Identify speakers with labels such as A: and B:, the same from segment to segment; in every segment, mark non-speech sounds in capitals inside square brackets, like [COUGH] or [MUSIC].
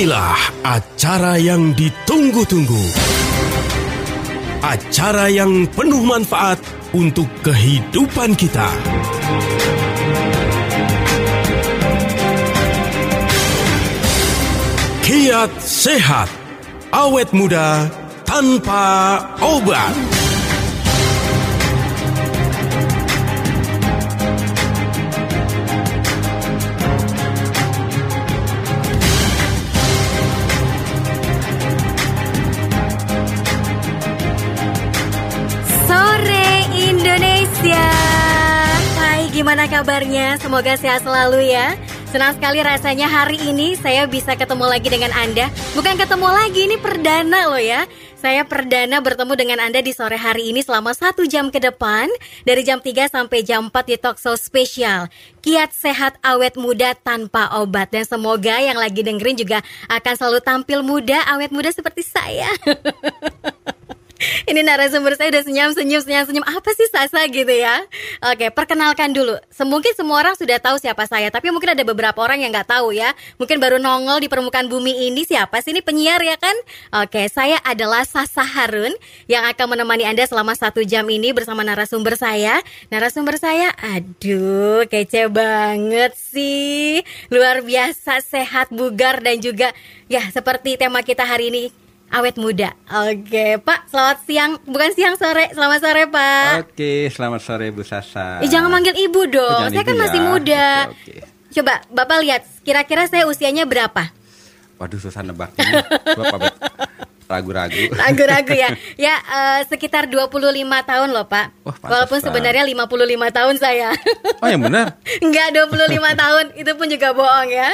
A: Inilah acara yang ditunggu-tunggu. Acara yang penuh manfaat untuk kehidupan kita. Kiat sehat, awet muda tanpa obat.
B: Gimana kabarnya? Semoga sehat selalu ya. Senang sekali rasanya hari ini saya bisa ketemu lagi dengan Anda. Bukan ketemu lagi, ini perdana loh ya. Saya perdana bertemu dengan Anda di sore hari ini selama satu jam ke depan. Dari jam 3 sampai jam 4 di Talkshow spesial. Kiat sehat awet muda tanpa obat. Dan semoga yang lagi dengerin juga akan selalu tampil muda, awet muda seperti saya. [LAUGHS] [LAUGHS] Ini narasumber saya udah senyum-senyum, senyum-senyum. Apa sih Sasa gitu ya? Oke, perkenalkan dulu. Mungkin semua orang sudah tahu siapa saya, tapi mungkin ada beberapa orang yang nggak tahu ya. Mungkin baru nongol di permukaan bumi ini siapa sih ini penyiar ya kan? Oke, saya adalah Sasa Harun yang akan menemani Anda selama satu jam ini bersama narasumber saya. Narasumber saya, aduh, kece banget sih. Luar biasa, sehat, bugar, dan juga ya seperti tema kita hari ini awet muda. Oke, Pak, selamat siang. Bukan siang sore, selamat sore, Pak.
C: Oke, selamat sore Bu Sasa.
B: Eh, jangan manggil ibu dong.
C: Oh, jangan
B: saya kan
C: ibu
B: masih
C: ya.
B: muda.
C: Oke, oke.
B: Coba Bapak lihat, kira-kira saya usianya berapa?
C: Waduh susah nebaknya. Bapak ragu-ragu.
B: Ragu-ragu ya. [LAUGHS] Ya, eh, sekitar 25 tahun loh, Pak.
C: Wah, pantes,
B: Walaupun
C: Pak.
B: sebenarnya 55 tahun saya.
C: Oh yang benar. [LAUGHS]
B: Enggak 25 [LAUGHS] tahun, itu pun juga bohong ya.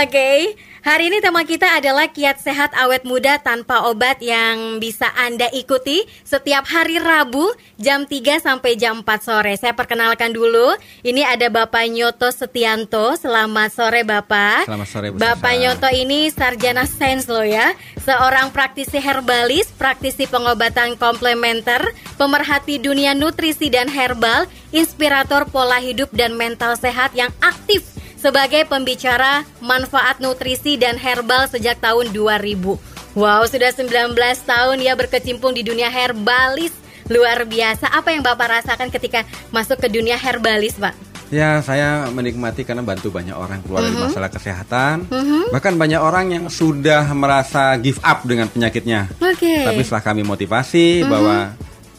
B: Oke, hari ini tema kita adalah kiat sehat awet muda tanpa obat yang bisa Anda ikuti setiap hari Rabu jam 3 sampai jam 4 sore. Saya perkenalkan dulu, ini ada Bapak Nyoto Setianto. Selamat sore Bapak.
C: Selamat sore, Bu
B: Bapak
C: Sasa.
B: Nyoto ini sarjana sains loh ya. Seorang praktisi herbalis, praktisi pengobatan komplementer, pemerhati dunia nutrisi dan herbal, inspirator pola hidup dan mental sehat yang aktif sebagai pembicara manfaat nutrisi dan herbal sejak tahun 2000. Wow, sudah 19 tahun ya berkecimpung di dunia herbalis. Luar biasa. Apa yang Bapak rasakan ketika masuk ke dunia herbalis, Pak?
C: Ya saya menikmati karena bantu banyak orang keluar
B: Mhm.
C: dari masalah kesehatan. Bahkan banyak orang yang sudah merasa give up dengan penyakitnya.
B: Oke.
C: Tapi setelah kami motivasi bahwa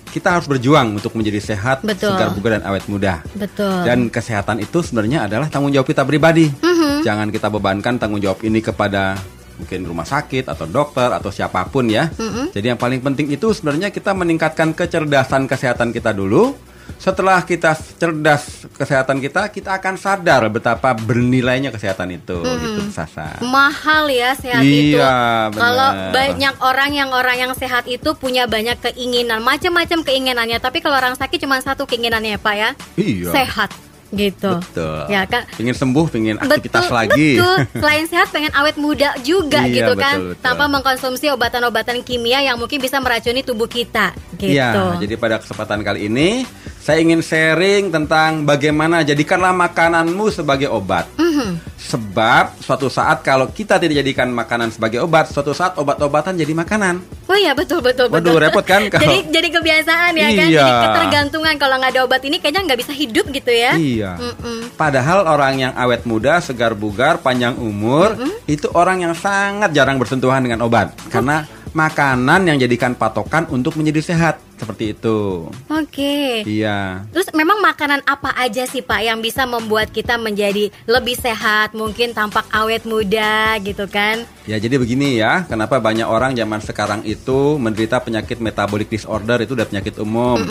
C: kita harus berjuang untuk menjadi sehat,
B: Betul.
C: segar bugar dan awet muda.
B: Betul.
C: Dan kesehatan itu sebenarnya adalah tanggung jawab kita pribadi.
B: Mhm.
C: Jangan kita bebankan tanggung jawab ini kepada mungkin rumah sakit atau dokter atau siapa pun ya.
B: Mhm.
C: Jadi yang paling penting itu sebenarnya kita meningkatkan kecerdasan kesehatan kita dulu. Setelah kita cerdas kesehatan kita, kita akan sadar betapa bernilainya kesehatan itu, gitu Sasa.
B: mahal ya sehat
C: Iya,
B: itu. Kalau banyak orang yang orang yang sehat itu punya banyak keinginan, macam-macam keinginannya. Tapi kalau orang sakit cuma satu keinginannya ya Pak ya,
C: Iya.
B: sehat gitu.
C: Betul.
B: Ya kan.
C: Pengen sembuh, pengen aktivitas
B: betul,
C: lagi.
B: Betul. [LAUGHS] Selain sehat pengen awet muda juga
C: Iya,
B: gitu kan,
C: betul, betul.
B: tanpa mengkonsumsi obat-obatan kimia yang mungkin bisa meracuni tubuh kita. Gitu.
C: Iya, jadi pada kesempatan kali ini saya ingin sharing tentang bagaimana jadikanlah makananmu sebagai obat.
B: Mhm.
C: Sebab suatu saat kalau kita tidak jadikan makanan sebagai obat, suatu saat obat-obatan jadi makanan.
B: Oh iya betul betul betul.
C: Waduh, repot kan [LAUGHS] kalau-
B: jadi jadi kebiasaan ya kan,
C: Iya.
B: jadi ketergantungan kalau nggak ada obat ini kayaknya nggak bisa hidup gitu ya.
C: Iya.
B: Mm-mm.
C: Padahal orang yang awet muda, segar bugar, panjang umur, itu orang yang sangat jarang bersentuhan dengan obat. Karena makanan yang jadikan patokan untuk menjadi sehat. Seperti itu.
B: Oke.
C: Iya.
B: Terus memang makanan apa aja sih Pak yang bisa membuat kita menjadi lebih sehat, mungkin tampak awet muda gitu kan?
C: Ya jadi begini ya, kenapa banyak orang zaman sekarang itu menderita penyakit metabolic disorder itu udah penyakit umum.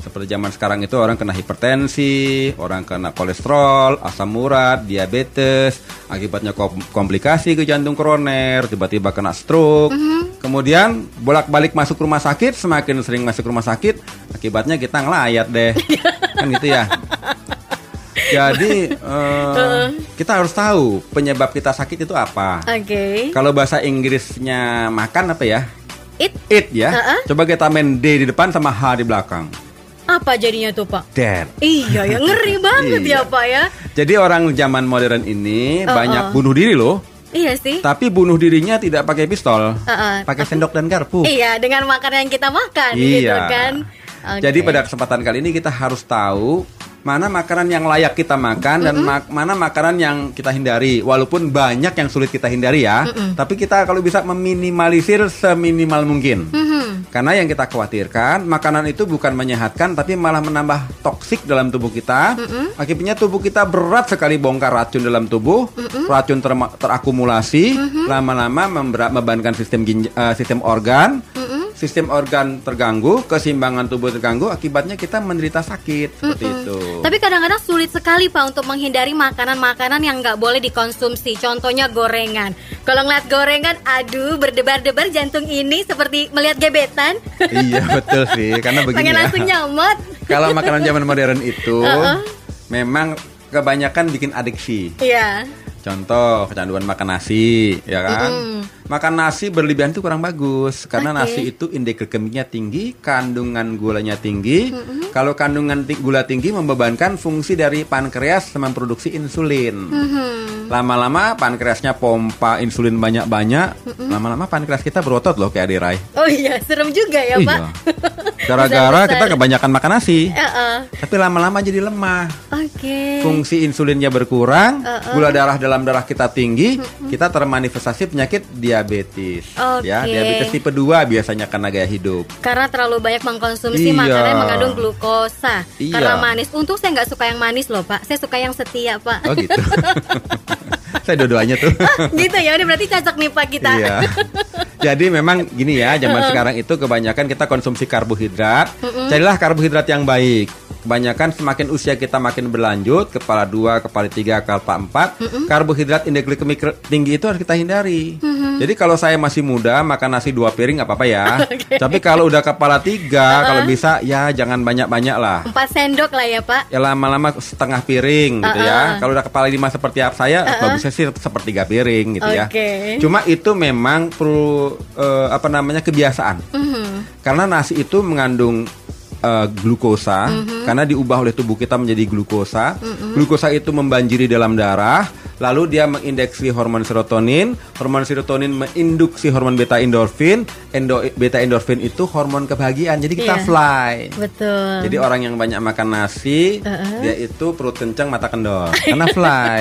C: Seperti zaman sekarang itu orang kena hipertensi, orang kena kolesterol, asam urat, diabetes, akibatnya kom- komplikasi ke jantung koroner, tiba-tiba kena stroke. Kemudian bolak-balik masuk rumah sakit, semakin sering masuk rumah sakit, akibatnya kita ngelayat deh. kan gitu ya. Jadi eh, kita harus tahu penyebab kita sakit itu apa.
B: Oke.
C: Kalau bahasa Inggrisnya makan apa ya?
B: It
C: Eat ya.
B: Uh-uh.
C: Coba kita main D di depan sama H di belakang.
B: apa jadinya tuh Pak?
C: Dead.
B: Iya ya ngeri banget [LAUGHS]
C: Iya.
B: ya Pak ya.
C: Jadi orang zaman modern ini
B: Uh-uh.
C: banyak bunuh diri loh.
B: Iya sih.
C: Tapi bunuh dirinya tidak pakai pistol,
B: Uh-uh,
C: pakai sendok dan garpu.
B: Iya, dengan makanan yang kita makan gitu
C: Iya.
B: kan. Oke.
C: Jadi pada kesempatan kali ini kita harus tahu mana makanan yang layak kita makan dan mak- mana makanan yang kita hindari. Walaupun banyak yang sulit kita hindari ya, tapi kita kalau bisa meminimalisir seminimal mungkin.
B: Mhm.
C: Karena yang kita khawatirkan makanan itu bukan menyehatkan tapi malah menambah toksik dalam tubuh kita. Akibatnya tubuh kita berat sekali bongkar racun dalam tubuh. Racun terma- terakumulasi, lama-lama membera- membebankan sistem eh, sistem organ. Sistem organ terganggu, keseimbangan tubuh terganggu, akibatnya kita menderita sakit seperti itu.
B: Tapi kadang-kadang sulit sekali Pak untuk menghindari makanan-makanan yang nggak boleh dikonsumsi. Contohnya gorengan. Kalau ngeliat gorengan, aduh berdebar-debar jantung ini seperti melihat gebetan.
C: iya [LAUGHS] betul sih, karena begini
B: Pengen
C: ya.
B: langsung nyamot. [LAUGHS]
C: Kalau makanan zaman modern itu
B: Uh-uh.
C: memang kebanyakan bikin adiksi.
B: Iya.
C: Contoh kecanduan makan nasi, ya kan? Makan nasi berlebihan itu kurang bagus karena
B: Oke.
C: nasi itu indeks glikemiknya tinggi, kandungan gulanya tinggi. Kalau kandungan gula tinggi membebankan fungsi dari pankreas memproduksi insulin. Lama-lama pankreasnya pompa insulin banyak-banyak, lama-lama pankreas kita berotot loh kayak Adirai.
B: Oh iya, serem juga ya Pak. [LAUGHS]
C: Gara-gara kita kebanyakan makan nasi.
B: Heeh.
C: Tapi lama-lama jadi lemah.
B: Oke.
C: Fungsi insulinnya berkurang,
B: Uh-uh.
C: gula darah dalam darah kita tinggi, kita termanifestasi penyakit diabetes. Ya,
B: Oke.
C: diabetes tipe 2 biasanya karena gaya hidup.
B: Karena terlalu banyak mengkonsumsi
C: Iya.
B: makanan yang mengandung glukosa.
C: Iya.
B: Karena manis. Untung saya nggak suka yang manis loh Pak. Saya suka yang setia Pak.
C: Oh gitu. [LAUGHS] Saya dua-duanya tuh.
B: gitu ya, udah berarti cocok nih Pak kita.
C: Iya. Jadi memang gini ya, zaman [LAUGHS] sekarang itu kebanyakan kita konsumsi karbohidrat. Carilah karbohidrat yang baik. Kebanyakan semakin usia kita makin berlanjut, kepala dua, kepala tiga, kepala empat, karbohidrat indeks glikemik tinggi itu harus kita hindari. Jadi kalau saya masih muda makan nasi dua piring nggak apa-apa ya. [LAUGHS] Tapi kalau udah kepala tiga, kalau bisa ya jangan banyak-banyak lah.
B: Empat sendok lah ya Pak.
C: Ya lama-lama setengah piring gitu ya. Kalau udah kepala lima seperti apa saya, bagusnya sih sepertiga piring gitu ya.
B: Oke.
C: Cuma itu memang perlu eh, apa namanya kebiasaan.
B: Mhm.
C: Karena nasi itu mengandung eh, glukosa karena diubah oleh tubuh kita menjadi glukosa. Glukosa itu membanjiri dalam darah, lalu dia mengindeksi hormon serotonin. Hormon serotonin menginduksi hormon beta endorfin. Endo, beta endorfin itu hormon kebahagiaan. Jadi kita
B: Iya.
C: fly.
B: Betul.
C: Jadi orang yang banyak makan nasi, dia itu perut kencang mata kendor. Karena fly.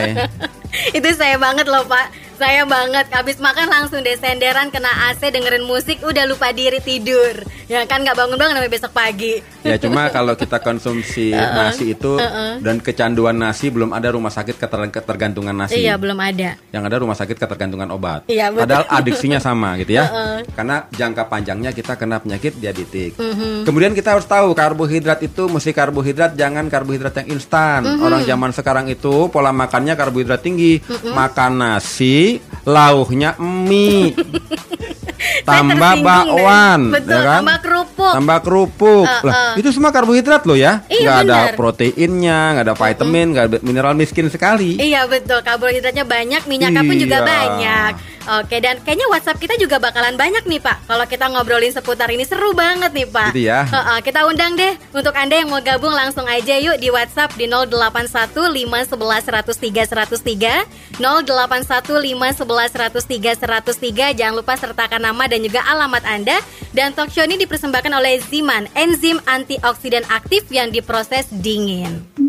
C: [LAUGHS]
B: Itu saya banget loh Pak. Saya banget habis makan langsung desenderan kena AC dengerin musik udah lupa diri tidur. Ya kan nggak bangun-bangun sampai besok pagi.
C: Ya cuma kalau kita konsumsi [LAUGHS] nasi itu dan kecanduan nasi belum ada rumah sakit keter- ketergantungan nasi.
B: Iya, belum ada.
C: Yang ada rumah sakit ketergantungan obat.
B: Iya, betul.
C: Padahal adiksinya sama gitu ya. Karena jangka panjangnya kita kena penyakit diabetik.
B: Mhm.
C: Kemudian kita harus tahu karbohidrat itu mesti karbohidrat jangan karbohidrat yang instan.
B: Mhm.
C: Orang zaman sekarang itu pola makannya karbohidrat tinggi. Makan nasi, lauhnya mie. [LAUGHS] tambah bakwan,
B: Betul,
C: ya kan?
B: tambah kerupuk.
C: Tambah kerupuk.
B: Uh,
C: Lah,
B: uh.
C: itu semua karbohidrat loh ya.
B: Iya,
C: Nggak ada proteinnya, nggak ada vitamin, nggak ada mineral miskin sekali.
B: Iya betul, karbohidratnya banyak, minyaknya pun juga
C: Iya.
B: banyak. Oke, dan kayaknya WhatsApp kita juga bakalan banyak nih Pak. Kalau kita ngobrolin seputar ini seru banget nih Pak.
C: Gitu ya.
B: Heeh, kita undang deh untuk anda yang mau gabung langsung aja yuk di WhatsApp di 081 511 103 103 081 511 103 103 Jangan lupa sertakan nama dan juga alamat anda. Dan talk show ini dipersembahkan oleh Ziman, enzim antioksidan aktif yang diproses dingin.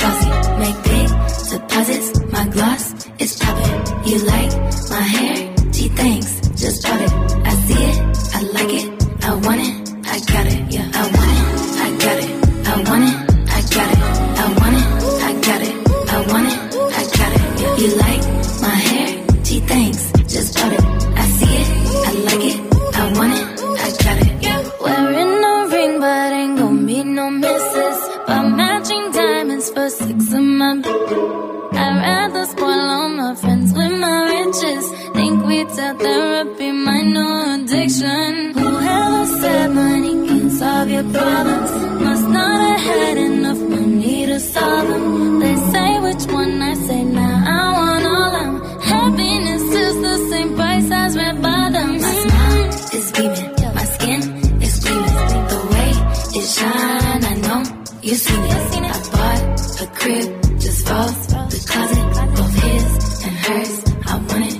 D: flossy. Make big deposits. My gloss is popping. You like my hair? Gee, thanks. Just bought it. I see it. I like it. I want it. For the closet, both his and hers. I want it,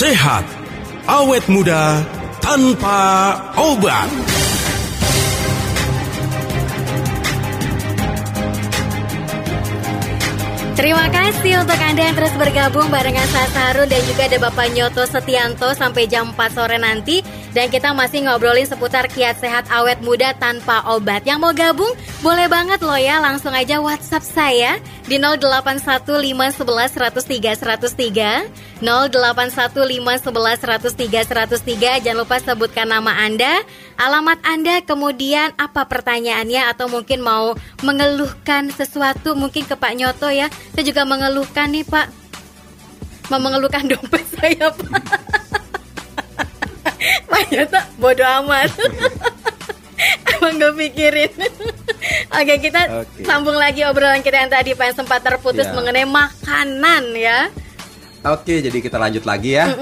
A: sehat, awet muda tanpa obat.
B: Terima kasih untuk Anda yang terus bergabung barengan saya Sarun dan juga ada Bapak Nyoto Setianto sampai jam 4 sore nanti dan kita masih ngobrolin seputar kiat sehat awet muda tanpa obat. Yang mau gabung boleh banget loh ya langsung aja WhatsApp saya di 081511103103 081511103103 jangan lupa sebutkan nama Anda, alamat Anda, kemudian apa pertanyaannya atau mungkin mau mengeluhkan sesuatu mungkin ke Pak Nyoto ya. Saya juga mengeluhkan nih Pak. Mau mengeluhkan dompet [LAUGHS] saya Pak. Nyoto bodoh amat. [LAUGHS] Emang gak pikirin. Oke kita
C: Oke.
B: sambung lagi obrolan kita yang tadi Pak yang sempat terputus
C: Ya.
B: mengenai makanan ya.
C: Oke, jadi kita lanjut lagi ya.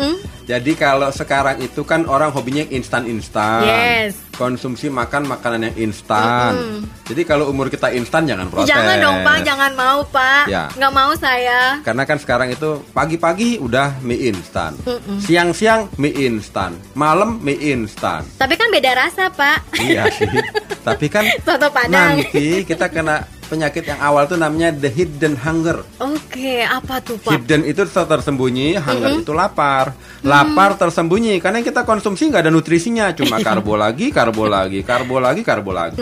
C: Jadi kalau sekarang itu kan orang hobinya instan-instan.
B: Yes.
C: Konsumsi makan makanan yang instan. Jadi kalau umur kita instan jangan protes.
B: Jangan dong Pak, jangan mau Pak.
C: Ya.
B: Nggak mau saya.
C: Karena kan sekarang itu pagi-pagi udah mie instan. Siang-siang mie instan. Malam mie instan.
B: Tapi kan beda rasa Pak.
C: Iya sih. [LAUGHS] Tapi kan
B: Soto Padang.
C: nanti kita kena penyakit yang awal tuh namanya the hidden hunger.
B: Oke, apa tuh Pak?
C: Hidden itu ter- tersembunyi, hunger itu lapar. Lapar tersembunyi karena kita konsumsi nggak ada nutrisinya, cuma karbo lagi, karbo lagi, karbo lagi, karbo lagi.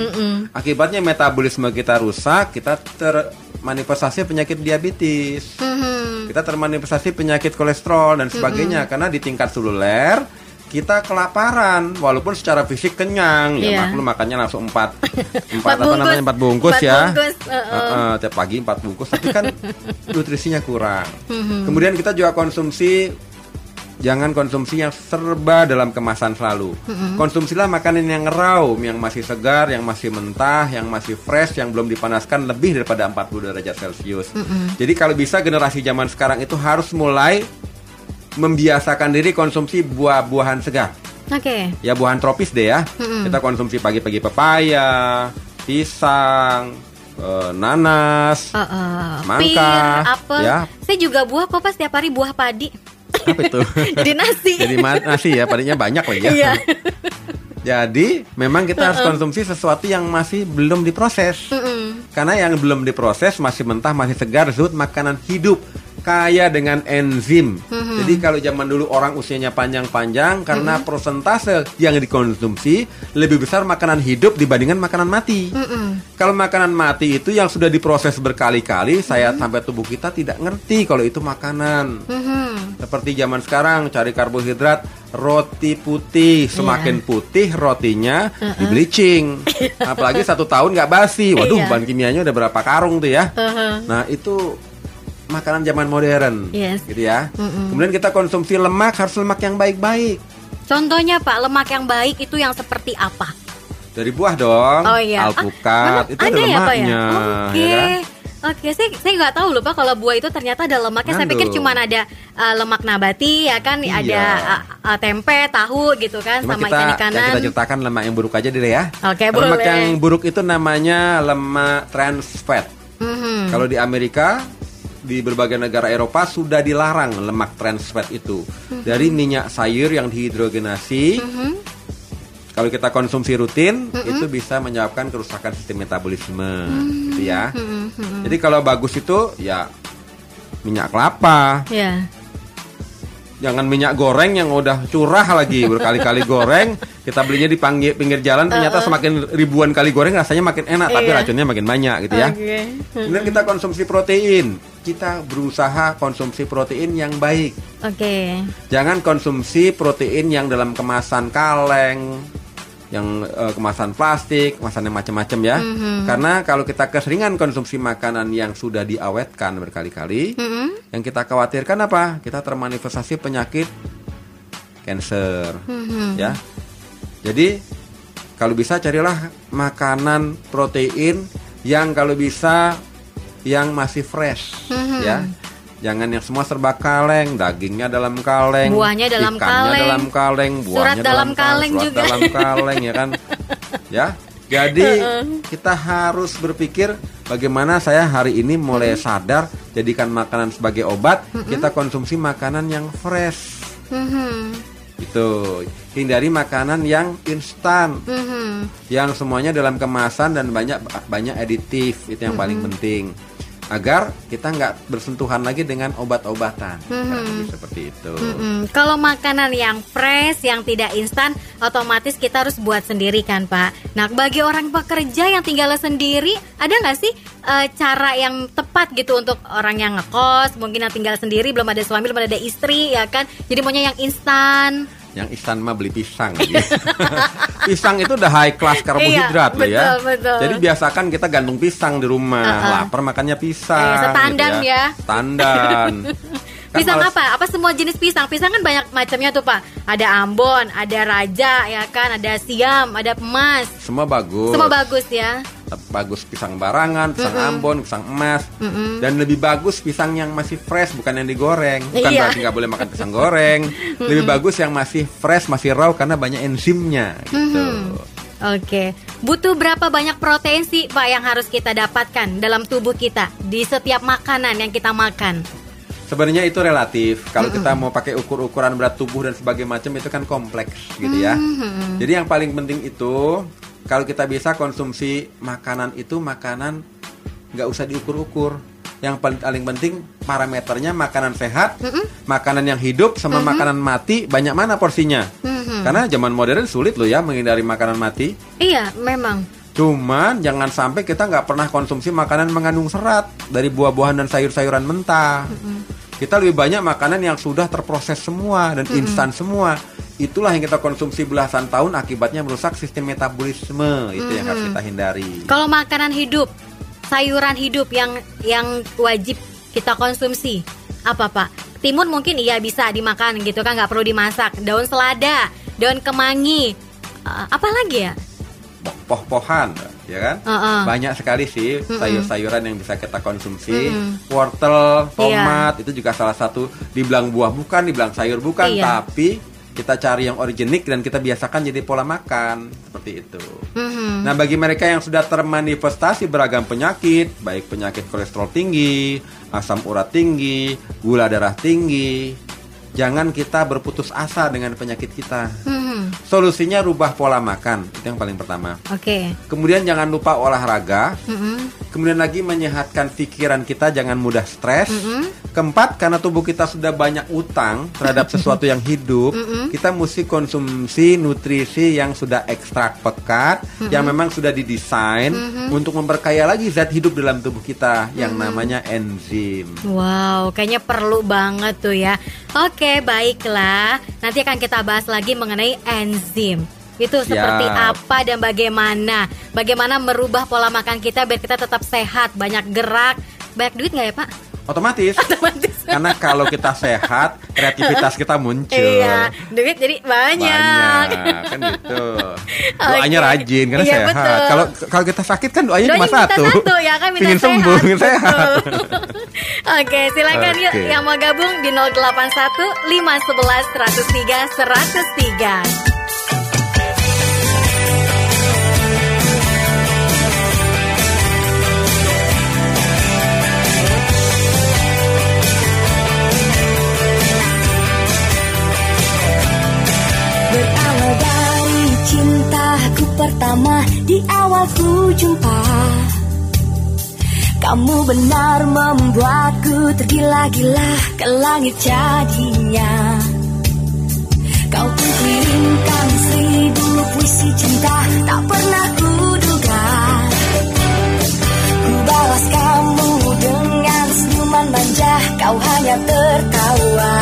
C: Akibatnya metabolisme kita rusak, kita termanifestasi penyakit diabetes.
B: Mhm.
C: Kita termanifestasi penyakit kolesterol dan sebagainya karena di tingkat seluler kita kelaparan walaupun secara fisik kenyang ya
B: Iya.
C: maklum makannya langsung [LAUGHS] empat empat apa namanya empat bungkus
B: Empat
C: ya
B: bungkus, uh-uh.
C: Heeh, tiap pagi empat bungkus tapi kan [LAUGHS] nutrisinya kurang
B: Mhm.
C: kemudian kita juga konsumsi jangan konsumsi yang serba dalam kemasan selalu
B: Mhm.
C: konsumsilah makanan yang raw yang masih segar yang masih mentah yang masih fresh yang belum dipanaskan lebih daripada 40 derajat celcius
B: Mhm.
C: jadi kalau bisa generasi zaman sekarang itu harus mulai membiasakan diri konsumsi buah-buahan segar
B: Oke.
C: ya buahan tropis deh ya. Kita konsumsi pagi-pagi pepaya, pisang, eh, nanas,
B: Uh, uh,
C: Semangka,
B: pir, apel.
C: ya.
B: Saya juga buah kok Pak setiap hari buah padi.
C: apa itu? [LAUGHS]
B: Jadi nasi.
C: Jadi nasi ya, padinya banyak lagi ya.
B: Iya. [LAUGHS]
C: Jadi memang kita harus konsumsi sesuatu yang masih belum diproses. Karena yang belum diproses masih mentah, masih segar, disebut makanan hidup kaya dengan enzim. Jadi kalau zaman dulu orang usianya panjang-panjang karena persentase yang dikonsumsi lebih besar makanan hidup dibandingkan makanan mati. Kalau makanan mati itu yang sudah diproses berkali-kali, saya sampai tubuh kita tidak ngerti kalau itu makanan. Seperti zaman sekarang cari karbohidrat roti putih, semakin putih rotinya di bleaching. [LAUGHS] Apalagi satu tahun nggak basi, waduh
B: Iya.
C: bahan kimianya udah berapa karung tuh ya. Nah itu makanan zaman modern,
B: Yes.
C: gitu ya. Kemudian kita konsumsi lemak harus lemak yang baik-baik.
B: Contohnya Pak, lemak yang baik itu yang seperti apa?
C: Dari buah dong.
B: Oh iya.
C: Alpukat
B: Ah,
C: itu ada,
B: ya Pak ya?
C: lemaknya.
B: Oke.
C: ya kan?
B: Oke, saya saya nggak tahu lupa kalau buah itu ternyata ada lemaknya. Saya pikir cuma ada uh, lemak nabati ya kan,
C: Iya.
B: ada uh, uh, tempe, tahu gitu kan,
C: Cuma
B: sama
C: kita
B: ikan
C: yang
B: ikanan.
C: kita ceritakan lemak yang buruk aja deh ya.
B: Oke,
C: lemak
B: boleh.
C: yang buruk itu namanya lemak trans fat.
B: Mhm.
C: Kalau di Amerika di berbagai negara Eropa sudah dilarang lemak trans fat itu
B: Mhm.
C: dari minyak sayur yang dihidrogenasi. Kalau kita konsumsi rutin
B: Mhm.
C: itu bisa menyebabkan kerusakan sistem metabolisme,
B: Mhm.
C: gitu ya. Jadi kalau bagus itu ya minyak kelapa,
B: Ya.
C: jangan minyak goreng yang udah curah lagi berkali-kali [LAUGHS] goreng. Kita belinya di pinggir pinggir jalan ternyata semakin ribuan kali goreng rasanya makin enak tapi
B: Iya.
C: racunnya makin banyak gitu ya. Kemudian kita konsumsi protein. Kita berusaha konsumsi protein yang baik.
B: Oke.
C: Jangan konsumsi protein yang dalam kemasan kaleng, yang eh, kemasan plastik, kemasan yang macam-macam ya. Karena kalau kita keseringan konsumsi makanan yang sudah diawetkan berkali-kali,
B: Mhm.
C: yang kita khawatirkan apa? Kita termanifestasi penyakit cancer, ya. Jadi kalau bisa carilah makanan protein yang kalau bisa yang masih fresh, ya. Jangan yang semua serba kaleng, dagingnya dalam kaleng,
B: Buahnya dalam
C: ikannya
B: kaleng,
C: dalam kaleng, buahnya
B: surat dalam kaleng
C: surat
B: juga.
C: dalam kaleng ya kan. [LAUGHS] ya. Jadi kita harus berpikir bagaimana saya hari ini mulai sadar jadikan makanan sebagai obat, kita konsumsi makanan yang fresh.
B: Mhm.
C: Itu hindari makanan yang instan,
B: Mhm.
C: yang semuanya dalam kemasan dan banyak banyak aditif itu yang paling penting agar kita nggak bersentuhan lagi dengan obat-obatan lebih seperti itu.
B: Mm-mm. Kalau makanan yang fresh, yang tidak instan, otomatis kita harus buat sendiri kan Pak. Nah bagi orang pekerja yang tinggal sendiri, ada nggak sih eh, cara yang tepat gitu untuk orang yang ngekos, mungkin yang tinggal sendiri, belum ada suami, belum ada istri, ya kan? Jadi maunya yang instan.
C: Yang instan mah beli pisang gitu. [LAUGHS] pisang itu udah high class karbohidrat
B: Iya,
C: loh ya.
B: betul, betul.
C: Jadi biasakan kita gantung pisang di rumah.
B: Uh-uh.
C: Lapar makannya pisang.
B: Eh, setandan
C: gitu
B: ya.
C: Tandan. [LAUGHS] Kan
B: Pisang
C: males-
B: apa? Apa semua jenis pisang? Pisang kan banyak macamnya tuh Pak. Ada Ambon, ada Raja, ya kan? Ada Siam, ada Emas.
C: Semua bagus.
B: Semua bagus ya.
C: Bagus pisang barangan, pisang ambon, pisang emas, dan lebih bagus pisang yang masih fresh bukan yang digoreng. Bukan
B: Iya.
C: berarti nggak boleh makan pisang goreng. [LAUGHS] Lebih bagus yang masih fresh, masih raw karena banyak enzimnya. Gitu.
B: Oke, butuh berapa banyak protein sih Pak yang harus kita dapatkan dalam tubuh kita di setiap makanan yang kita makan?
C: Sebenarnya itu relatif. Kalau kita mau pakai ukur-ukuran berat tubuh dan sebagainya macam itu kan kompleks gitu ya. Jadi yang paling penting itu kalau kita bisa konsumsi makanan itu makanan nggak usah diukur-ukur. Yang paling paling penting parameternya makanan sehat, makanan yang hidup sama makanan mati banyak mana porsinya. Karena zaman modern sulit loh ya menghindari makanan mati.
B: Iya, memang.
C: Cuman jangan sampai kita nggak pernah konsumsi makanan mengandung serat dari buah-buahan dan sayur-sayuran mentah. Kita lebih banyak makanan yang sudah terproses semua dan instan semua. Itulah yang kita konsumsi belasan tahun akibatnya merusak sistem metabolisme. Itu yang harus kita hindari.
B: Kalau makanan hidup, sayuran hidup yang yang wajib kita konsumsi, apa Pak? Timun mungkin iya bisa dimakan gitu kan, nggak perlu dimasak. Daun selada, daun kemangi, eh, apa lagi ya?
C: Poh-pohan, ya kan?
B: Heeh.
C: Banyak sekali sih sayur-sayuran yang bisa kita konsumsi. Wortel, tomat itu juga salah satu dibilang buah bukan, dibilang sayur bukan,
B: Iya.
C: tapi kita cari yang organik dan kita biasakan jadi pola makan seperti itu.
B: Mhm.
C: Nah, bagi mereka yang sudah termanifestasi beragam penyakit, baik penyakit kolesterol tinggi, asam urat tinggi, gula darah tinggi, jangan kita berputus asa dengan penyakit kita.
B: Mhm.
C: Solusinya rubah pola makan, itu yang paling pertama.
B: Oke.
C: Kemudian jangan lupa olahraga.
B: Mhm.
C: Kemudian lagi menyehatkan pikiran kita, jangan mudah stres. Keempat, karena tubuh kita sudah banyak utang terhadap sesuatu yang hidup, [LAUGHS] kita mesti konsumsi nutrisi yang sudah ekstrak pekat, yang memang sudah didesain untuk memperkaya lagi zat hidup dalam tubuh kita, yang namanya enzim.
B: Wow, kayaknya perlu banget tuh ya. Oke, baiklah. Nanti akan kita bahas lagi mengenai enzim. Itu seperti
C: Siap.
B: apa dan bagaimana? Bagaimana merubah pola makan kita biar kita tetap sehat, banyak gerak. Banyak duit nggak ya Pak?
C: Otomatis. Karena kalau kita sehat, kreativitas kita muncul.
B: Iya, duit jadi banyak.
C: Banyak, kan gitu. Doanya rajin karena
B: Iya,
C: sehat. Kalau kalau kita sakit kan doanya,
B: Doanya
C: cuma satu.
B: satu ya kan minta sehat.
C: sembuh, pingin sehat.
B: Oke, silakan yuk yang mau gabung di 081 511 103 103.
D: Cintaku pertama di awal ku jumpa. Kamu benar membuatku tergila-gila ke langit jadinya. Kau pun kirimkan seribu puisi cinta tak pernah kuduga. Ku balas kamu dengan senyuman manja Kau hanya tertawa.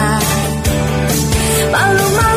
D: Malu-malu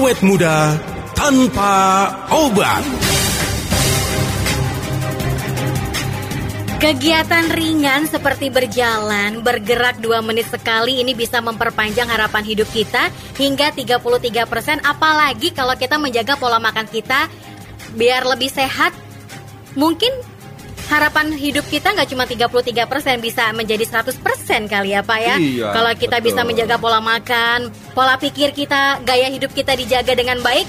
A: awet muda tanpa obat.
B: Kegiatan ringan seperti berjalan, bergerak 2 menit sekali ini bisa memperpanjang harapan hidup kita hingga 33% apalagi kalau kita menjaga pola makan kita biar lebih sehat. Mungkin harapan hidup kita nggak cuma 33% bisa menjadi 100% kali ya Pak ya.
C: Iya,
B: kalau kita
C: betul.
B: bisa menjaga pola makan, pola pikir kita, gaya hidup kita dijaga dengan baik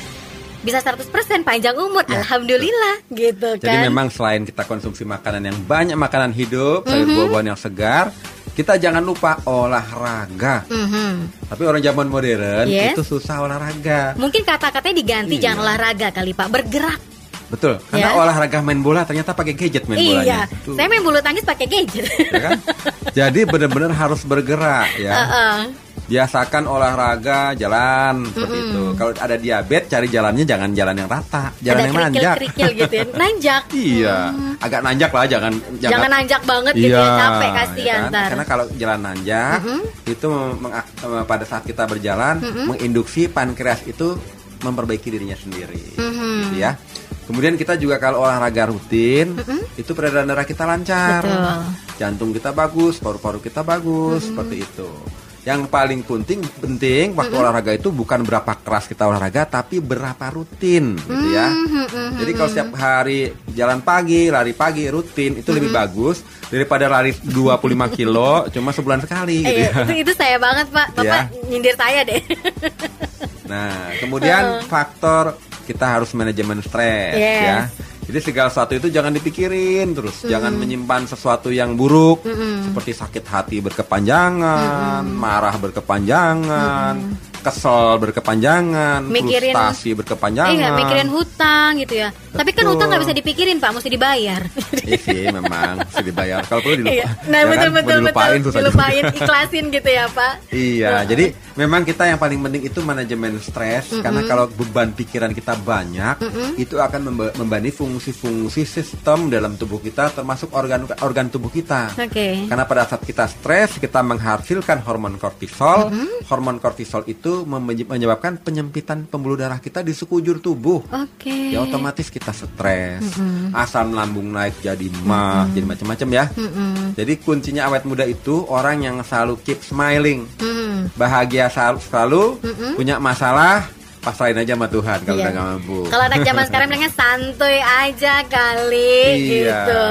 B: bisa 100% panjang umur. Alhamdulillah gitu kan.
C: Jadi memang selain kita konsumsi makanan yang banyak makanan hidup, sayur
B: Mhm.
C: buah-buahan yang segar, kita jangan lupa olahraga.
B: Mhm.
C: Tapi orang zaman modern
B: Yes.
C: itu susah olahraga.
B: Mungkin kata-katanya diganti
C: Iya.
B: jangan olahraga kali Pak, bergerak.
C: Betul, karena
B: Ya.
C: olahraga main bola ternyata pakai gadget main bolanya.
B: Iya, saya main bulu tangkis pakai gadget.
C: ya kan? Jadi benar-benar harus bergerak ya.
B: Heeh.
C: Biasakan olahraga jalan seperti itu. Kalau ada diabetes cari jalannya jangan jalan yang rata, jalan
B: Ada
C: yang nanjak.
B: kerikil-kerikil gitu ya. Nanjak.
C: Iya, agak nanjak lah, jangan
B: Jangan nanjak banget gitu ya, capek kasihan
C: ya kan?
B: ntar.
C: Karena kalau jalan nanjak itu meng- eh, pada saat kita berjalan menginduksi pankreas itu memperbaiki dirinya sendiri, gitu ya. Kemudian kita juga kalau olahraga rutin itu peredaran darah kita lancar,
B: Betul.
C: jantung kita bagus, paru-paru kita bagus, seperti itu. yang paling penting penting waktu olahraga itu bukan berapa keras kita olahraga tapi berapa rutin gitu ya. Jadi kalau setiap hari jalan pagi, lari pagi rutin itu lebih bagus daripada lari 25 [LAUGHS] kilo cuma sebulan sekali gitu
B: Eh,
C: ya.
B: itu, itu saya banget pak, bapak
C: Ya.
B: nyindir saya deh.
C: Nah, kemudian [LAUGHS] faktor kita harus manajemen stres
B: Yes.
C: ya. Jadi segala sesuatu itu jangan dipikirin terus, jangan menyimpan sesuatu yang buruk seperti sakit hati berkepanjangan, marah berkepanjangan, kesel berkepanjangan,
B: Mikirin-
C: frustasi berkepanjangan.
B: Iya, mikirin hutang gitu ya. Tapi kan
C: Betul.
B: hutang nggak bisa dipikirin pak, mesti dibayar. [LAUGHS]
C: Iya sih memang mesti dibayar. Kalau perlu dilupa.
B: Iya. Nah
C: ya
B: betul
C: kan?
B: Betul
C: dilupain
B: betul,
C: juga.
B: dilupain, ikhlasin gitu ya pak.
C: Iya, jadi memang kita yang paling penting itu manajemen stres karena kalau beban pikiran kita banyak, itu akan memba- fungsi-fungsi sistem dalam tubuh kita termasuk organ organ tubuh kita.
B: Oke.
C: Karena pada saat kita stres, kita menghasilkan hormon kortisol. Hormon kortisol itu mem- menyebabkan penyempitan pembuluh darah kita di sekujur tubuh.
B: Oke.
C: Ya otomatis kita stres, asam lambung naik jadi mah, jadi macam-macam ya. Jadi kuncinya awet muda itu orang yang selalu keep smiling,
B: Hmm.
C: bahagia selalu, selalu punya masalah, pasrahin aja sama Tuhan kalau
B: Iya.
C: udah nggak mampu.
B: Kalau anak zaman sekarang bilangnya santuy aja kali
C: Iya,
B: gitu.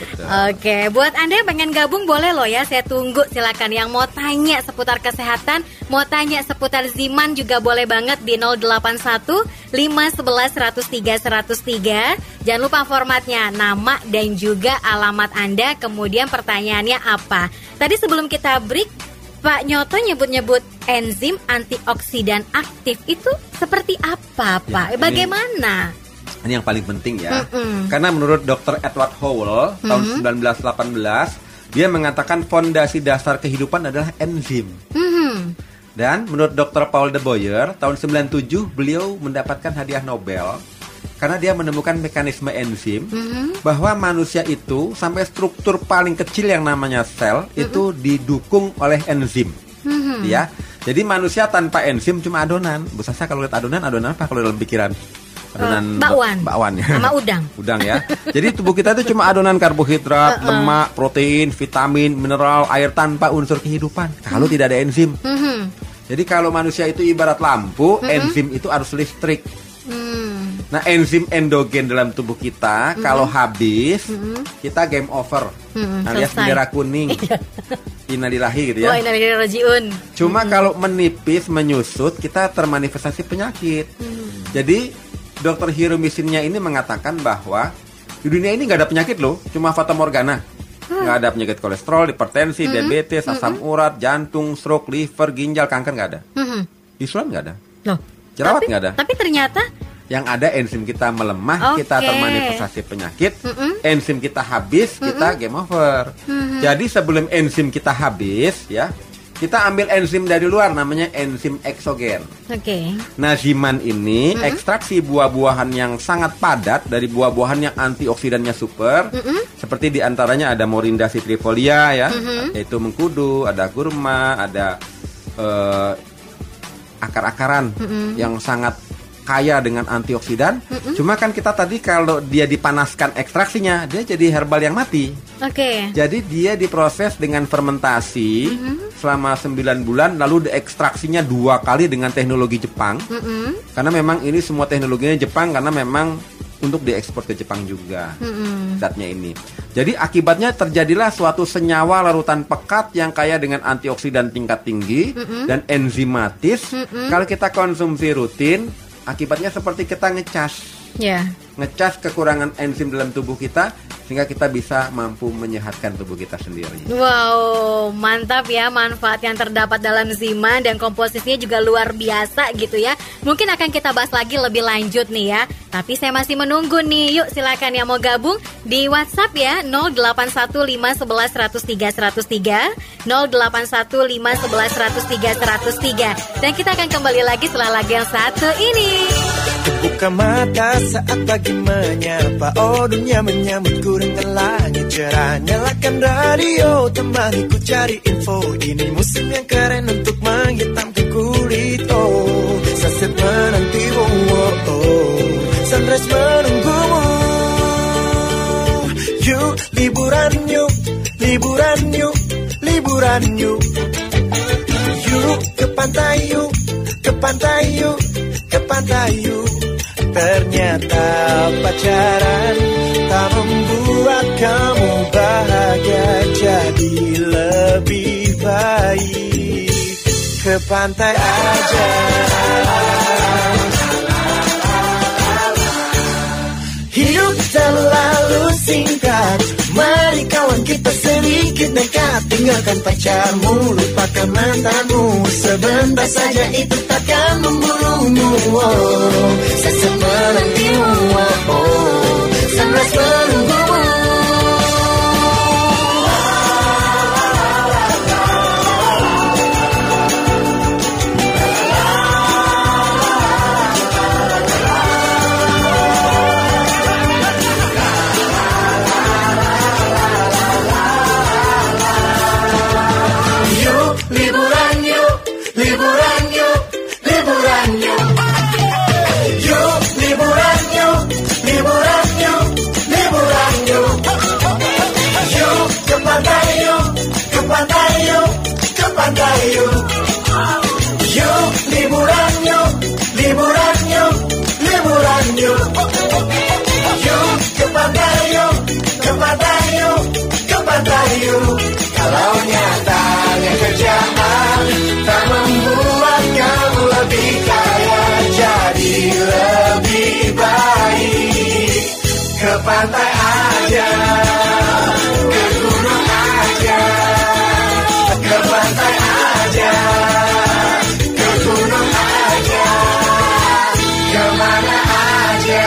C: betul.
B: Oke, buat Anda yang pengen gabung boleh loh ya, saya tunggu silakan yang mau tanya seputar kesehatan, mau tanya seputar Ziman juga boleh banget di 081 511 103 103. Jangan lupa formatnya nama dan juga alamat Anda, kemudian pertanyaannya apa. Tadi sebelum kita break Pak Nyoto nyebut-nyebut enzim antioksidan aktif itu seperti apa, Pak?
C: Ya,
B: Bagaimana?
C: Ini yang paling penting ya.
B: Mm-mm.
C: Karena menurut Dr. Edward Howell tahun 1918 dia mengatakan fondasi dasar kehidupan adalah enzim.
B: Hmm.
C: Dan menurut Dr. Paul de Boyer tahun 97 beliau mendapatkan hadiah Nobel karena dia menemukan mekanisme enzim bahwa manusia itu sampai struktur paling kecil yang namanya sel itu didukung oleh enzim. Ya. Jadi manusia tanpa enzim cuma adonan. Bu Sasa kalau lihat adonan adonan apa kalau dalam pikiran? Adonan
B: Eh, bakwan.
C: ba- bakwan ya. [LAUGHS]
B: Sama udang.
C: udang ya. Jadi tubuh kita itu cuma adonan karbohidrat, [LAUGHS] lemak, protein, vitamin, mineral, air tanpa unsur kehidupan. Kalau tidak ada enzim.
B: Mhm.
C: Jadi kalau manusia itu ibarat lampu, enzim itu harus listrik.
B: Hmm.
C: Nah, enzim endogen dalam tubuh kita kalau habis, kita game over.
B: Mhm,
C: alias bendera kuning. [LAUGHS] Innalillahi gitu ya.
B: innalillahi rojiun.
C: Cuma kalau menipis, menyusut, kita termanifestasi penyakit. Jadi, dokter Hiromisinnya ini mengatakan bahwa di dunia ini nggak ada penyakit loh, cuma fata morgana. Nggak ada penyakit kolesterol, hipertensi, diabetes, asam urat, jantung, stroke, liver, ginjal, kanker nggak ada.
B: Mhm.
C: Islam nggak ada.
B: Loh.
C: Jerawat nggak ada.
B: Tapi ternyata
C: Yang ada enzim kita melemah,
B: Oke.
C: kita termanifestasi penyakit,
B: Mm-mm.
C: enzim kita habis, kita game over. Jadi sebelum enzim kita habis, ya, kita ambil enzim dari luar, namanya enzim eksogen.
B: Oke.
C: Nah, ziman ini ekstraksi buah-buahan yang sangat padat dari buah-buahan yang antioksidannya super. Seperti di antaranya ada Morinda citrifolia ya, yaitu mengkudu, ada kurma, ada eh, akar-akaran yang sangat kaya dengan antioksidan. Cuma kan kita tadi kalau dia dipanaskan ekstraksinya, dia jadi herbal yang mati.
B: Oke.
C: Jadi dia diproses dengan fermentasi selama 9 bulan lalu diekstraksinya dua kali dengan teknologi Jepang.
B: Mhm.
C: Karena memang ini semua teknologinya Jepang karena memang untuk diekspor ke Jepang juga zatnya ini. Jadi akibatnya terjadilah suatu senyawa larutan pekat yang kaya dengan antioksidan tingkat tinggi dan enzimatis. Kalau kita konsumsi rutin, akibatnya seperti kita ngecas
B: Ya.
C: Ngecas kekurangan enzim dalam tubuh kita sehingga kita bisa mampu menyehatkan tubuh kita sendiri.
B: Wow, mantap ya manfaat yang terdapat dalam Zima dan komposisinya juga luar biasa gitu ya. Mungkin akan kita bahas lagi lebih lanjut nih ya. Tapi saya masih menunggu nih. Yuk silakan yang mau gabung di WhatsApp ya 081511103103 081511103103 dan kita akan kembali lagi setelah lagu yang satu ini.
E: Buka mata saat pagi menyapa. Oh dunia menyambutku dengan langit cerah Nyalakan radio temaniku cari info. Ini musim yang keren untuk menghitamkan kulit Oh sunset menanti oh, oh, oh. Sunrise menunggumu. Yuk liburan yuk Liburan yuk Liburan yuk.
F: Pantai yuk, ke pantai yuk, ke pantai yuk. Ternyata pacaran tak membuat kamu bahagia jadi lebih baik ke pantai aja. Hidup terlalu singkat Mari kawan kita sedikit nekat. Tinggalkan pacarmu, lupakan mantanmu. Sebentar saja itu takkan membunuhmu. Oh, Sesak menantimu oh, pantai aja, ke gunung aja, ke pantai aja, ke gunung aja, ke mana aja.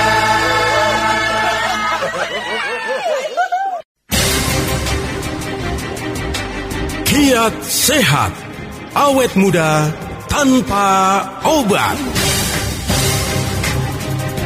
A: Kiat sehat, awet muda tanpa obat.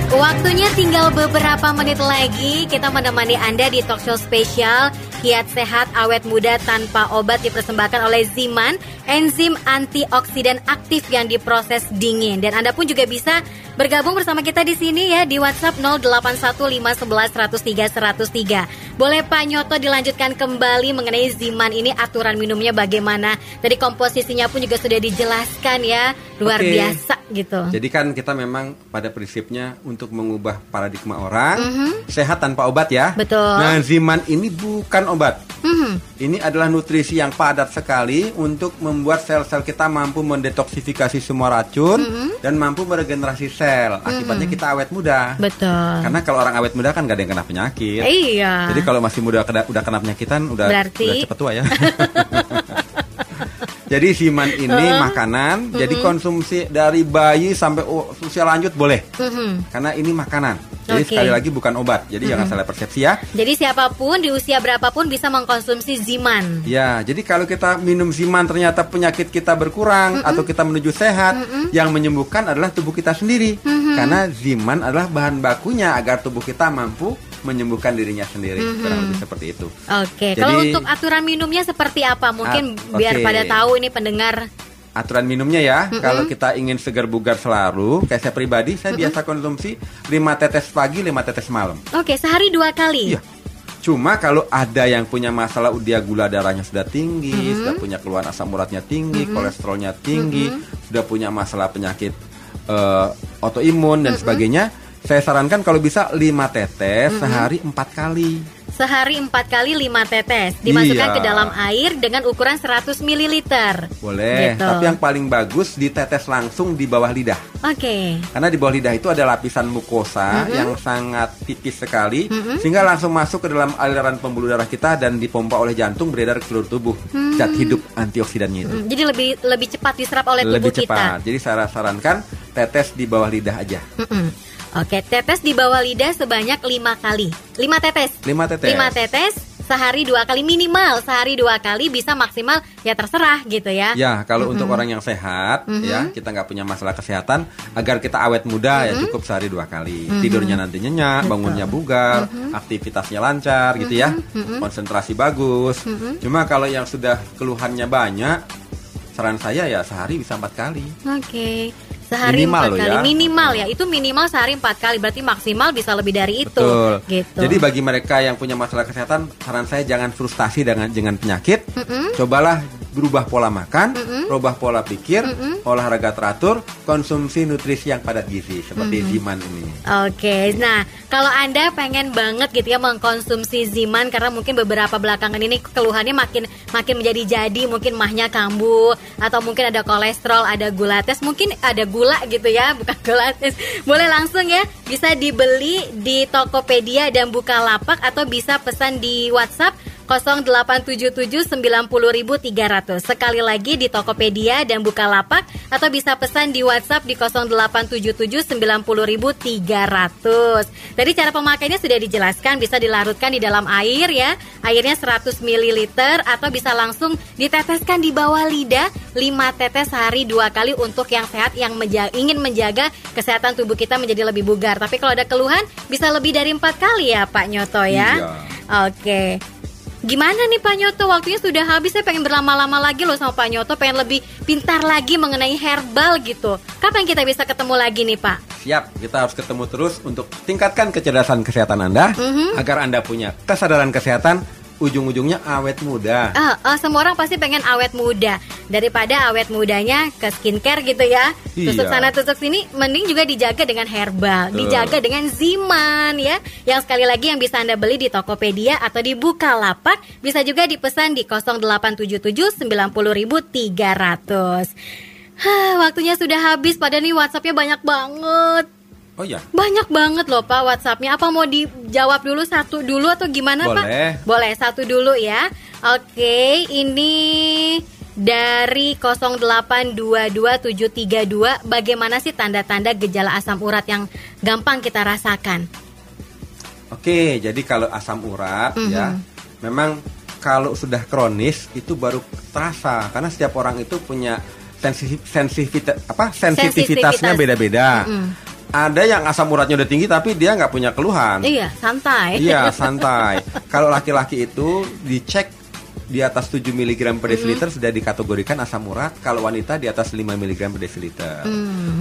B: Waktunya tinggal beberapa menit lagi kita menemani Anda di talk show spesial Kiat Sehat Awet Muda Tanpa Obat dipersembahkan oleh Ziman, enzim antioksidan aktif yang diproses dingin. Dan Anda pun juga bisa bergabung bersama kita di sini ya di WhatsApp 081511103103. Boleh Pak Nyoto dilanjutkan kembali mengenai Ziman ini aturan minumnya bagaimana? Tadi komposisinya pun juga sudah dijelaskan ya, luar
C: Oke.
B: biasa gitu.
C: Jadi kan kita memang pada prinsipnya untuk mengubah paradigma orang sehat tanpa obat ya.
B: Betul.
C: Nah, Ziman ini bukan obat.
B: Mhm.
C: Ini adalah nutrisi yang padat sekali untuk membuat sel-sel kita mampu mendetoksifikasi semua racun
B: Mhm.
C: dan mampu meregenerasi sel. Akibatnya kita awet muda.
B: Betul.
C: Karena kalau orang awet muda kan gak ada yang kena penyakit.
B: Iya.
C: Jadi kalau masih muda kena- udah kena penyakitan udah
B: Berarti-
C: udah cepet tua ya. [LAUGHS] jadi siman ini makanan, jadi konsumsi dari bayi sampai usia lanjut boleh.
B: Mhm.
C: Karena ini makanan. Jadi
B: Oke.
C: sekali lagi bukan obat. Jadi jangan salah persepsi ya.
B: Jadi siapa pun di usia berapapun bisa mengkonsumsi Ziman.
C: Ya, jadi kalau kita minum siman ternyata penyakit kita berkurang atau kita menuju sehat, yang menyembuhkan adalah tubuh kita sendiri. Karena ziman adalah bahan bakunya agar tubuh kita mampu menyembuhkan dirinya sendiri. Kurang lebih seperti itu.
B: Oke,
C: Jadi-
B: kalau untuk aturan minumnya seperti apa? Mungkin
C: Ah,
B: biar pada tahu ini pendengar.
C: Aturan minumnya ya, kalau kita ingin segar bugar selalu, kayak saya pribadi, saya biasa konsumsi 5 tetes pagi, 5 tetes malam.
B: Oke, sehari dua kali.
C: Iya. Cuma kalau ada yang punya masalah dia gula darahnya sudah tinggi, sudah punya keluhan asam uratnya tinggi, kolesterolnya tinggi, sudah punya masalah penyakit eh, autoimun dan sebagainya, saya sarankan kalau bisa 5 tetes sehari 4 kali.
B: Sehari empat kali lima tetes dimasukkan
C: Iya.
B: ke dalam air dengan ukuran 100 ml.
C: Boleh,
B: Gitu.
C: tapi yang paling bagus ditetes langsung di bawah lidah.
B: Oke.
C: Karena di bawah lidah itu ada lapisan mukosa yang sangat tipis sekali sehingga langsung masuk ke dalam aliran pembuluh darah kita dan dipompa oleh jantung beredar ke seluruh tubuh. Zat hidup antioksidannya itu.
B: Hmm, Jadi lebih lebih cepat diserap oleh tubuh
C: Lebih
B: kita.
C: cepat. Jadi saya sarankan tetes di bawah lidah aja.
B: Mm-mm. Oke, tetes di bawah lidah sebanyak lima kali. Lima tetes.
C: 5 tetes.
B: Lima tetes sehari dua kali minimal sehari dua kali bisa maksimal ya terserah gitu ya.
C: Ya, kalau untuk orang yang sehat, ya kita nggak punya masalah kesehatan, agar kita awet muda ya cukup sehari dua kali. Tidurnya nanti nyenyak, bangunnya bugar, aktivitasnya lancar, gitu ya, konsentrasi bagus. Cuma kalau yang sudah keluhannya banyak, saran saya ya sehari bisa empat kali.
B: Oke. Sehari
C: Minimal
B: empat
C: loh
B: kali
C: ya.
B: minimal ya itu minimal sehari empat kali berarti maksimal bisa lebih dari itu
C: Betul.
B: gitu.
C: Jadi bagi mereka yang punya masalah kesehatan, saran saya jangan frustasi dengan dengan penyakit. Cobalah 2 berubah pola makan, berubah pola pikir, olahraga teratur, konsumsi nutrisi yang padat gizi seperti Ziman ini.
B: Oke, nah kalau anda pengen banget gitu ya mengkonsumsi Ziman karena mungkin beberapa belakangan ini keluhannya makin makin menjadi jadi, mungkin mahnya kambuh atau mungkin ada kolesterol, ada gula tes, mungkin ada gula gitu ya, bukan [LAUGHS] gula tes. Boleh langsung ya, bisa dibeli di Tokopedia dan Bukalapak atau bisa pesan di WhatsApp 0877 Sekali lagi di Tokopedia dan Bukalapak atau bisa pesan di WhatsApp di 0877 Tadi cara pemakainya sudah dijelaskan bisa dilarutkan di dalam air ya. Airnya 100 ml atau bisa langsung diteteskan di bawah lidah 5 tetes sehari dua kali untuk yang sehat yang menja ingin menjaga kesehatan tubuh kita menjadi lebih bugar. Tapi kalau ada keluhan bisa lebih dari empat kali ya Pak Nyoto ya.
C: Iya.
B: Oke. Gimana nih Pak Nyoto? Waktunya sudah habis. Saya pengen berlama-lama lagi loh sama Pak Nyoto. Pengen lebih pintar lagi mengenai herbal gitu. Kapan kita bisa ketemu lagi nih Pak?
C: Siap, kita harus ketemu terus untuk tingkatkan kecerdasan kesehatan Anda agar Anda punya kesadaran kesehatan ujung-ujungnya awet muda.
B: Ah, ah, semua orang pasti pengen awet muda. Daripada awet mudanya ke skincare gitu ya. Tusuk
C: Iya.
B: sana tusuk sini mending juga dijaga dengan herbal,
C: Betul.
B: dijaga dengan Ziman ya. Yang sekali lagi yang bisa Anda beli di Tokopedia atau di Bukalapak, bisa juga dipesan di 0877 300. Hah, waktunya sudah habis padahal nih WhatsAppnya banyak banget.
C: Oh ya,
B: Banyak banget loh Pak WhatsAppnya. Apa mau dijawab dulu satu dulu atau gimana
C: Boleh.
B: Pak? Boleh satu dulu ya. Oke, ini dari 0822732 bagaimana sih tanda-tanda gejala asam urat yang gampang kita rasakan?
C: Oke, jadi kalau asam urat
B: Mhm.
C: ya, memang kalau sudah kronis itu baru terasa karena setiap orang itu punya sensitif apa sensitivitasnya
B: Sensitivitas.
C: beda-beda.
B: Mhm.
C: Ada yang asam uratnya udah tinggi tapi dia nggak punya keluhan.
B: Iya, santai.
C: Iya, santai. Kalau laki-laki itu dicek di atas 7 mg per desiliter sudah dikategorikan asam urat. Kalau wanita di atas 5 mg per desiliter.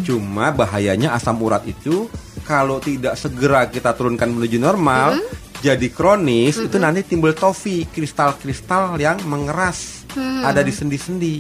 C: Cuma bahayanya asam urat itu kalau tidak segera kita turunkan menuju normal, jadi kronis itu nanti timbul tofi, kristal-kristal yang mengeras ada di sendi-sendi.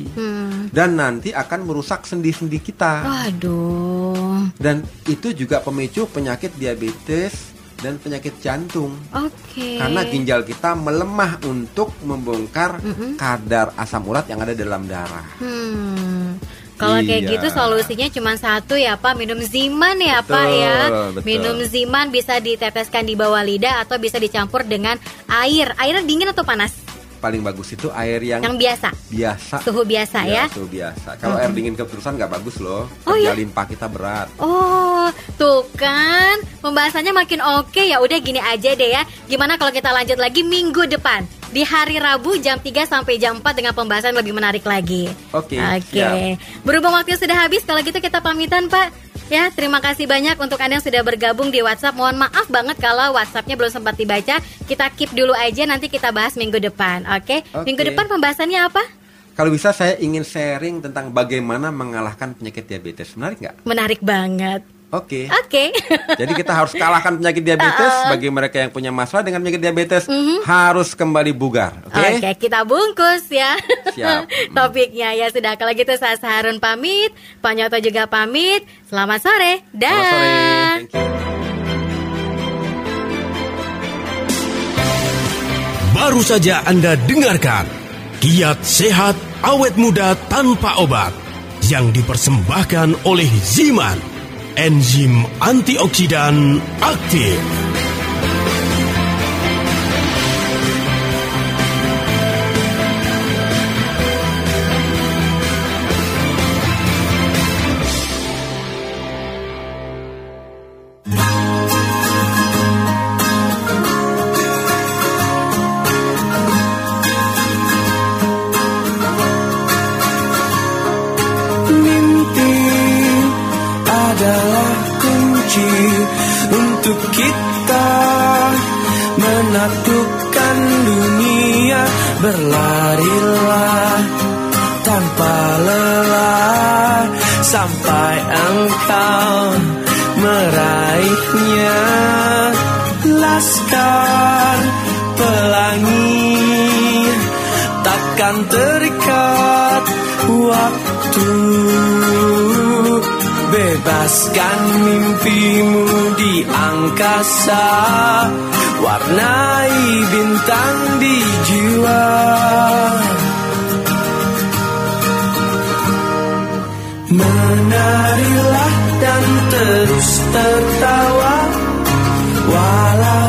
C: Dan nanti akan merusak sendi-sendi kita.
B: Waduh.
C: Dan itu juga pemicu penyakit diabetes dan penyakit jantung.
B: Oke.
C: Karena ginjal kita melemah untuk membongkar kadar asam urat yang ada dalam darah.
B: Hmm. Kalau kayak
C: Iya.
B: gitu solusinya cuma satu ya Pak, minum Ziman ya Pak
C: Betul,
B: ya.
C: betul.
B: Minum Ziman bisa diteteskan di bawah lidah atau bisa dicampur dengan air. Airnya dingin atau panas?
C: Paling bagus itu air yang,
B: Yang biasa.
C: biasa.
B: Suhu biasa ya.
C: Suhu biasa. Kalau air dingin keterusan nggak bagus loh.
B: Oh,
C: Kerja
B: iya?
C: limpa kita berat.
B: Oh, tuh kan pembahasannya makin oke ya. Udah gini aja deh ya. Gimana kalau kita lanjut lagi minggu depan di hari Rabu jam 3 sampai jam 4 dengan pembahasan lebih menarik lagi.
C: Oke,
B: Oke.
C: siap.
B: Berhubung waktu sudah habis, kalau gitu kita pamitan, Pak. Ya, terima kasih banyak untuk Anda yang sudah bergabung di WhatsApp. Mohon maaf banget kalau WhatsAppnya belum sempat dibaca. Kita keep dulu aja, nanti kita bahas minggu depan. Oke?
C: Oke.
B: Minggu depan pembahasannya apa?
C: Kalau bisa saya ingin sharing tentang bagaimana mengalahkan penyakit diabetes. Menarik nggak?
B: Menarik banget.
C: Oke.
B: Oke.
C: Jadi kita harus kalahkan penyakit diabetes.
B: Uh-uh.
C: Bagi mereka yang punya masalah dengan penyakit diabetes, harus kembali bugar. Oke?
B: Mhm. Oke, kita bungkus ya.
C: Siap. [LAUGHS]
B: Topiknya ya sudah. Kalau gitu saya Harun pamit, Pak Nyoto juga pamit. Selamat sore. Dah.
C: Selamat sore. Thank you.
A: Baru saja Anda dengarkan Kiat Sehat Awet Muda Tanpa Obat yang dipersembahkan oleh Ziman, enzim antioksidan aktif.
E: sampai engkau meraihnya. Laskar pelangi takkan terikat waktu. Bebaskan mimpimu di angkasa warnai bintang di jiwa. Menarilah dan terus tertawa Walau